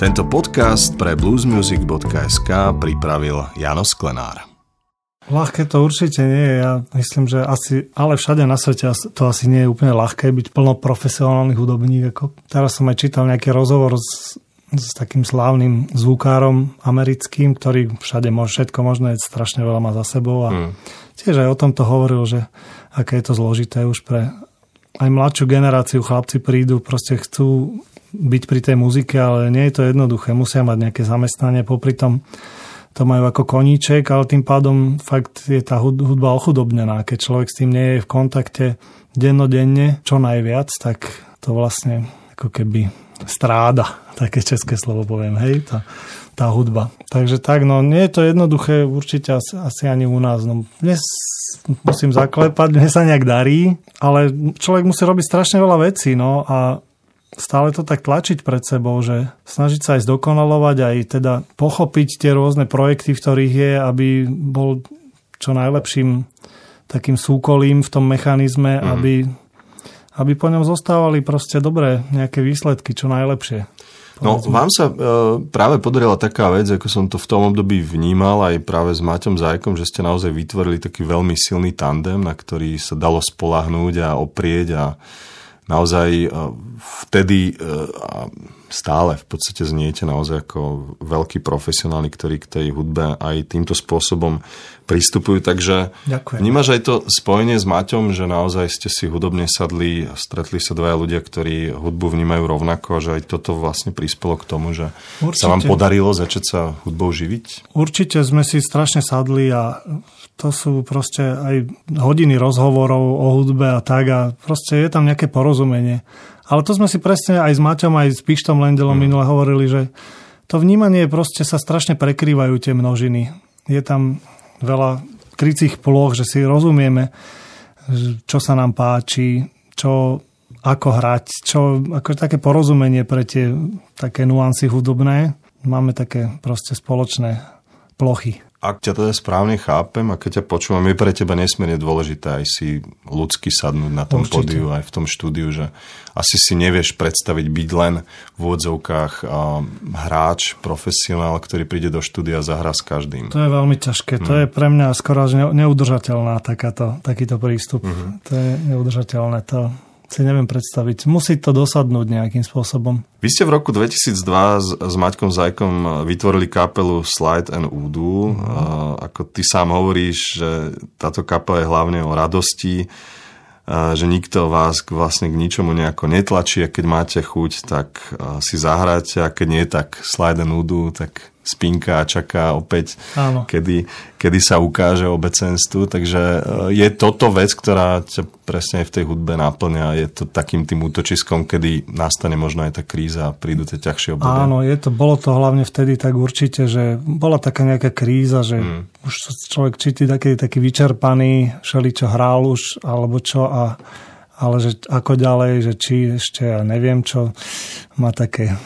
Tento podcast pre bluesmusic.sk pripravil Jano Sklenár. Ľahké to určite nie je. Ja myslím, že asi, ale všade na svete to asi nie je úplne ľahké byť plno profesionálnych hudobník. Ako teraz som aj čítal nejaký rozhovor s, s takým slávnym zvukárom americkým, ktorý všade môže všetko možné, strašne veľa má za sebou a mm. tiež aj o tomto hovoril, že aké je to zložité už pre aj mladšiu generáciu chlapci prídu, proste chcú byť pri tej muzike, ale nie je to jednoduché. Musia mať nejaké zamestnanie, popri tom to majú ako koníček, ale tým pádom fakt je tá hudba ochudobnená. Keď človek s tým nie je v kontakte dennodenne, čo najviac, tak to vlastne ako keby stráda, také české slovo poviem, hej, tá, tá hudba. Takže tak, no nie je to jednoduché, určite asi, asi ani u nás. No, dnes musím zaklepať, mne sa nejak darí, ale človek musí robiť strašne veľa vecí, no a stále to tak tlačiť pred sebou, že snažiť sa aj zdokonalovať, aj teda pochopiť tie rôzne projekty, v ktorých je, aby bol čo najlepším takým súkolím v tom mechanizme, mm. aby, aby po ňom zostávali proste dobré nejaké výsledky, čo najlepšie. No, vám sa e, práve podarila taká vec, ako som to v tom období vnímal aj práve s Maťom Zajkom, že ste naozaj vytvorili taký veľmi silný tandem, na ktorý sa dalo spolahnúť a oprieť a naozaj e, vtedy e, a stále v podstate zniete naozaj ako veľký profesionáli, ktorí k tej hudbe aj týmto spôsobom pristupujú. Takže Ďakujem. vnímaš aj to spojenie s Maťom, že naozaj ste si hudobne sadli stretli sa dvaja ľudia, ktorí hudbu vnímajú rovnako, že aj toto vlastne prispelo k tomu, že Určite. sa vám podarilo začať sa hudbou živiť? Určite sme si strašne sadli a to sú proste aj hodiny rozhovorov o hudbe a tak a proste je tam nejaké porozumenie. Ale to sme si presne aj s Maťom, aj s Pištom Lendelom mm. minule hovorili, že to vnímanie proste sa strašne prekrývajú tie množiny. Je tam veľa krycích ploch, že si rozumieme, čo sa nám páči, čo, ako hrať, čo, ako také porozumenie pre tie také nuancy hudobné. Máme také proste spoločné plochy ak ťa teda správne chápem a keď ťa počúvam, je pre teba nesmierne dôležité aj si ľudsky sadnúť na tom Určite. pódiu, aj v tom štúdiu, že asi si nevieš predstaviť byť len v úvodzovkách hráč, profesionál, ktorý príde do štúdia a zahrá s každým. To je veľmi ťažké. Hmm. To je pre mňa skoro až neudržateľná takáto, takýto prístup. Hmm. To je neudržateľné. To, si neviem predstaviť. Musí to dosadnúť nejakým spôsobom. Vy ste v roku 2002 s, s Maťkom Zajkom vytvorili kapelu Slide and Udu. Mm. A, ako ty sám hovoríš, že táto kapela je hlavne o radosti, že nikto vás vlastne k ničomu nejako netlačí a keď máte chuť, tak si zahráte a keď nie, tak Slide and Udu, tak spinka a čaká opäť, Áno. Kedy, kedy sa ukáže obecenstvu. Takže e, je toto vec, ktorá ťa presne v tej hudbe náplňa. Je to takým tým útočiskom, kedy nastane možno aj tá kríza a prídu tie ťažšie obdobia. Áno, je to, bolo to hlavne vtedy tak určite, že bola taká nejaká kríza, že mm. už človek cíti taký, taký vyčerpaný, všeli čo hral už, alebo čo a ale že ako ďalej, že či ešte ja neviem čo, má také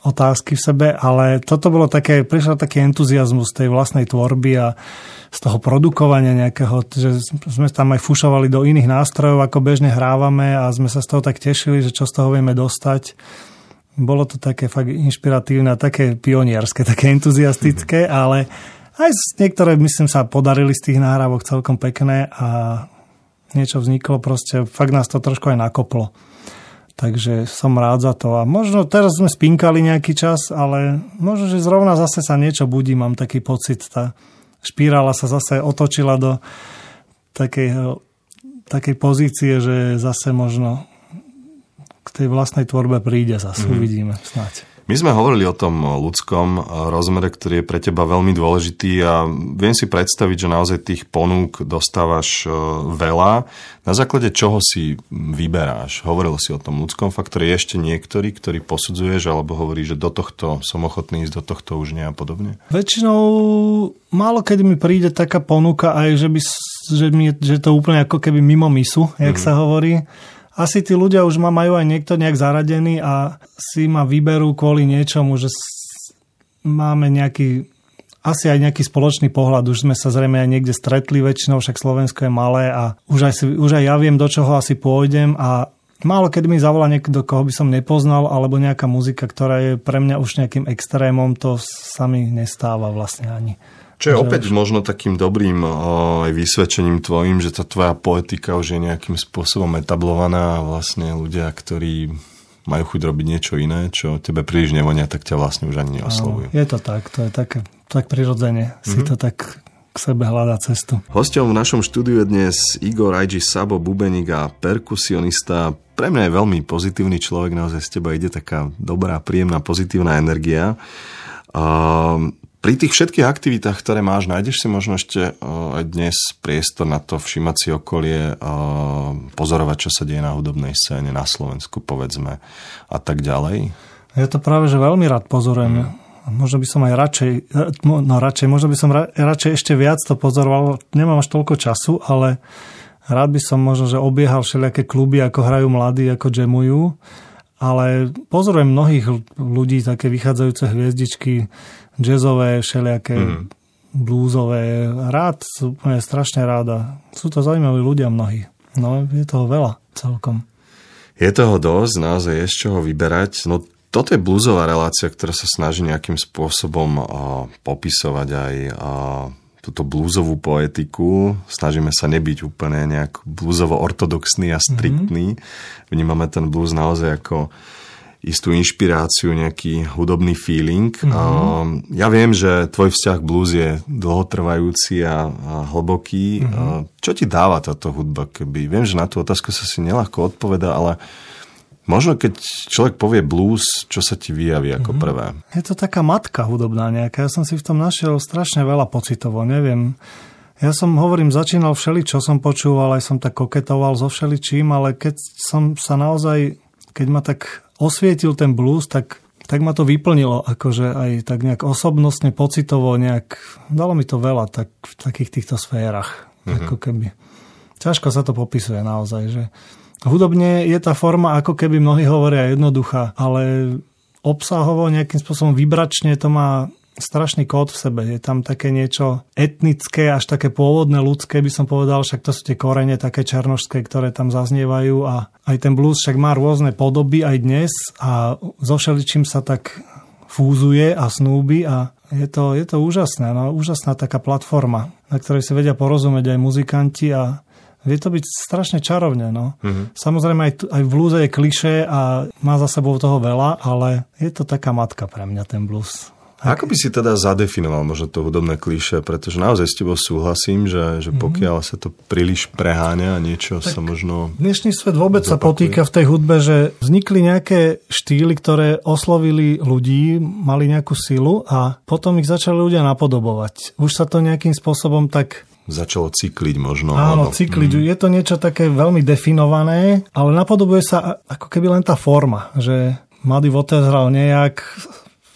otázky v sebe, ale toto bolo také, prišiel taký entuziasmus tej vlastnej tvorby a z toho produkovania nejakého, že sme tam aj fušovali do iných nástrojov, ako bežne hrávame a sme sa z toho tak tešili, že čo z toho vieme dostať. Bolo to také fakt inšpiratívne, také pionierské, také entuziastické, ale aj niektoré, myslím, sa podarili z tých nahrávok celkom pekné a niečo vzniklo, proste fakt nás to trošku aj nakoplo. Takže som rád za to. A možno teraz sme spinkali nejaký čas, ale možno, že zrovna zase sa niečo budí, mám taký pocit. Tá špirála sa zase otočila do takej, takej pozície, že zase možno k tej vlastnej tvorbe príde zase. Mm. Uvidíme snáď. My sme hovorili o tom ľudskom rozmere, ktorý je pre teba veľmi dôležitý a viem si predstaviť, že naozaj tých ponúk dostávaš e, veľa. Na základe čoho si vyberáš? Hovoril si o tom ľudskom faktore. Je ešte niektorý, ktorý posudzuješ alebo hovorí, že do tohto som ochotný ísť, do tohto už nie a podobne? Väčšinou málo keď mi príde taká ponuka aj, že, by, že, mi, že to úplne ako keby mimo misu, jak mm. sa hovorí asi tí ľudia už ma majú aj niekto nejak zaradený a si ma vyberú kvôli niečomu, že máme nejaký asi aj nejaký spoločný pohľad. Už sme sa zrejme aj niekde stretli väčšinou, však Slovensko je malé a už aj, už aj ja viem, do čoho asi pôjdem a málo kedy mi zavolá niekto, koho by som nepoznal, alebo nejaká muzika, ktorá je pre mňa už nejakým extrémom, to sa mi nestáva vlastne ani. Čo je opäť už... možno takým dobrým o, aj vysvedčením tvojim, že tá tvoja poetika už je nejakým spôsobom etablovaná a vlastne ľudia, ktorí majú chuť robiť niečo iné, čo tebe príliš nevonia, tak ťa vlastne už ani neoslovujú. je to tak, to je tak, tak prirodzene. Mm-hmm. Si mhm. to tak k sebe hľadá cestu. Hostom v našom štúdiu je dnes Igor Ajji Sabo, bubeník a perkusionista. Pre mňa je veľmi pozitívny človek, naozaj z teba ide taká dobrá, príjemná, pozitívna energia. A pri tých všetkých aktivitách, ktoré máš, nájdeš si možno ešte aj dnes priestor na to všimať si okolie, pozorovať, čo sa deje na hudobnej scéne na Slovensku, povedzme, a tak ďalej? Ja to práve, že veľmi rád pozorujem. Hmm možno by som aj radšej, no radšej, možno by som ra, radšej ešte viac to pozoroval, nemám až toľko času, ale rád by som možno, že obiehal všelijaké kluby, ako hrajú mladí, ako jamujú, ale pozorujem mnohých ľudí, také vychádzajúce hviezdičky, jazzové, všelijaké mm. bluesové, rád, úplne strašne ráda. Sú to zaujímaví ľudia mnohí. No, je toho veľa celkom. Je toho dosť, naozaj je z čoho vyberať. No toto je blúzová relácia, ktorá sa snaží nejakým spôsobom uh, popisovať aj uh, túto blúzovú poetiku. Snažíme sa nebyť úplne nejak blúzovo ortodoxný a striktný. Mm-hmm. Vnímame ten blúz naozaj ako istú inšpiráciu, nejaký hudobný feeling. Mm-hmm. Ja viem, že tvoj vzťah blues je dlhotrvajúci a, a hlboký. Mm-hmm. Čo ti dáva táto hudba? Keby? Viem, že na tú otázku sa si nelahko odpoveda, ale Možno keď človek povie blues, čo sa ti vyjaví ako mm-hmm. prvé? Je to taká matka hudobná nejaká. Ja som si v tom našiel strašne veľa pocitovo. Neviem, ja som, hovorím, začínal všeli, čo som počúval, aj som tak koketoval so všeličím, ale keď som sa naozaj, keď ma tak osvietil ten blues, tak, tak ma to vyplnilo, akože aj tak nejak osobnostne, pocitovo, nejak, dalo mi to veľa tak, v takých týchto sférach, mm-hmm. ako keby. Ťažko sa to popisuje naozaj, že Hudobne je tá forma, ako keby mnohí hovoria, jednoduchá, ale obsahovo nejakým spôsobom vybračne to má strašný kód v sebe. Je tam také niečo etnické, až také pôvodné ľudské, by som povedal, však to sú tie korene také černožské, ktoré tam zaznievajú a aj ten blues však má rôzne podoby aj dnes a so všeličím sa tak fúzuje a snúbi a je to, je to úžasné, no, úžasná taká platforma, na ktorej si vedia porozumieť aj muzikanti a Vie to byť strašne čarovne. No. Mm-hmm. Samozrejme aj, aj v blúze je kliše a má za sebou toho veľa, ale je to taká matka pre mňa ten blues. A ako by si teda zadefinoval možno to hudobné kliše, pretože naozaj s tebou súhlasím, že, že mhm. pokiaľ sa to príliš preháňa a niečo tak sa možno... Dnešný svet vôbec zopakuje. sa potýka v tej hudbe, že vznikli nejaké štýly, ktoré oslovili ľudí, mali nejakú silu a potom ich začali ľudia napodobovať. Už sa to nejakým spôsobom tak začalo cykliť možno. Áno, alebo... cykliť. Mm. Je to niečo také veľmi definované, ale napodobuje sa ako keby len tá forma, že Muddy Waters hral nejak,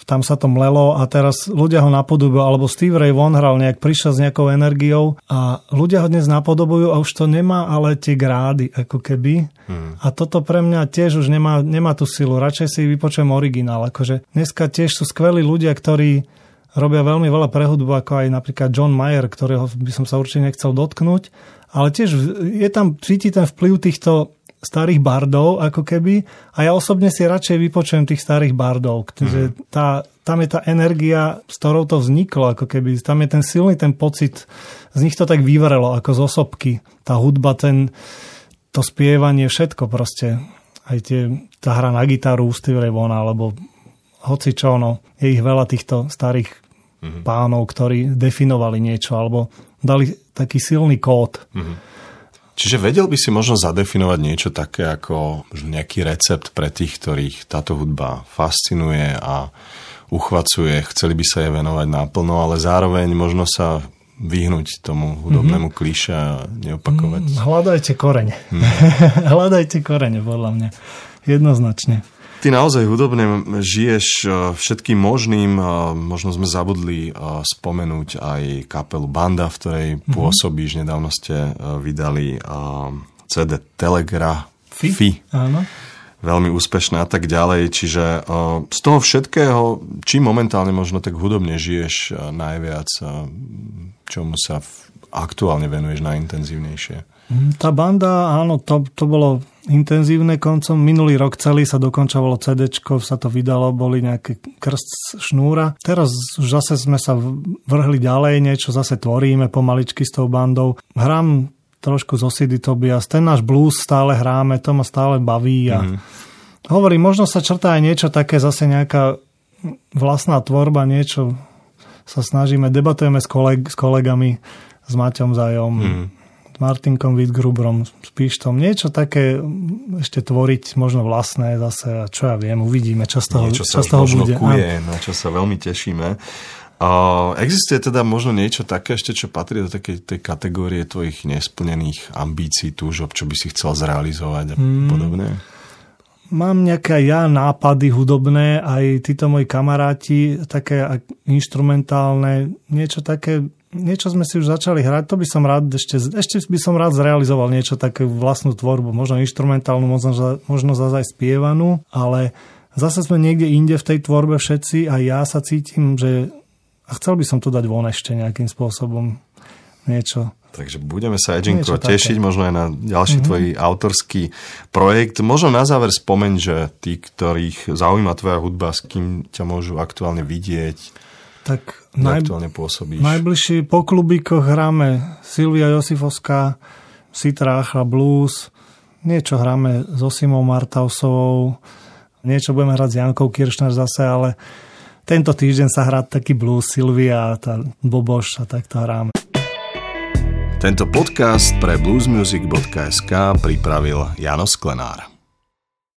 tam sa to mlelo a teraz ľudia ho napodobujú, alebo Steve Ray Vaughan hral nejak, prišiel s nejakou energiou a ľudia ho dnes napodobujú a už to nemá ale tie grády, ako keby. Hmm. A toto pre mňa tiež už nemá, nemá tú silu. Radšej si vypočujem originál. Akože dneska tiež sú skvelí ľudia, ktorí robia veľmi veľa pre hudbu, ako aj napríklad John Mayer, ktorého by som sa určite nechcel dotknúť, ale tiež je tam, cíti ten vplyv týchto starých bardov, ako keby, a ja osobne si radšej vypočujem tých starých bardov, že mhm. tá, tam je tá energia, s ktorou to vzniklo, ako keby, tam je ten silný ten pocit, z nich to tak vyvrelo, ako z osobky, tá hudba, ten, to spievanie, všetko proste, aj tie, tá hra na gitaru Steve Ray Vaughan, alebo hoci čo, no, je ich veľa týchto starých mm-hmm. pánov, ktorí definovali niečo alebo dali taký silný kód. Mm-hmm. Čiže vedel by si možno zadefinovať niečo také ako nejaký recept pre tých, ktorých táto hudba fascinuje a uchvacuje, chceli by sa jej venovať naplno, ale zároveň možno sa vyhnúť tomu hudobnému mm-hmm. kliše a neopakovať. Mm, hľadajte korene. Mm. hľadajte korene, podľa mňa. Jednoznačne. Ty naozaj hudobne žiješ e, všetkým možným. E, možno sme zabudli e, spomenúť aj kapelu Banda, v ktorej mm-hmm. pôsobíš. Nedávno ste vydali CD Telegra Fi. Fi. Áno. Veľmi úspešná a tak ďalej. Čiže z toho všetkého, či momentálne možno tak hudobne žiješ najviac, čomu sa aktuálne venuješ najintenzívnejšie? Tá banda, áno, to, to bolo intenzívne koncom. Minulý rok celý sa dokončovalo CD, sa to vydalo, boli nejaké krst šnúra. Teraz už zase sme sa vrhli ďalej, niečo zase tvoríme pomaličky s tou bandou. Hrám trošku zo CD Tobias, ten náš blues stále hráme, to ma stále baví a mm. hovorím, možno sa črtá aj niečo také, zase nejaká vlastná tvorba, niečo sa snažíme, debatujeme s, koleg- s kolegami, s Maťom Zajom, mm Martinkom Wittgrubrom, s Píštom, niečo také ešte tvoriť, možno vlastné zase, a čo ja viem, uvidíme, čo z toho, niečo čo z toho bude. Kuje, na čo sa veľmi tešíme. Uh, existuje teda možno niečo také ešte, čo patrí do takej tej kategórie tvojich nesplnených ambícií, túžob, čo by si chcel zrealizovať a hmm. podobne? Mám nejaké ja nápady hudobné, aj títo moji kamaráti, také instrumentálne, niečo také niečo sme si už začali hrať, to by som rád ešte, ešte by som rád zrealizoval niečo také vlastnú tvorbu, možno instrumentálnu, možno, možno zase aj spievanú, ale zase sme niekde inde v tej tvorbe všetci a ja sa cítim, že a chcel by som to dať von ešte nejakým spôsobom niečo. Takže budeme sa, Edinko, tešiť možno aj na ďalší mm-hmm. tvoj autorský projekt. Možno na záver spomeň, že tí, ktorých zaujíma tvoja hudba, s kým ťa môžu aktuálne vidieť, tak naj... aktuálne pôsobíš? Najbližší po klubíkoch hráme Silvia Josifovská, Sitra Achra Blues, niečo hráme so Simou Martausovou, niečo budeme hrať s Jankou Kiršner zase, ale tento týždeň sa hrá taký blues Silvia a tá Boboš a tak to hráme. Tento podcast pre bluesmusic.sk pripravil Jano Sklenár.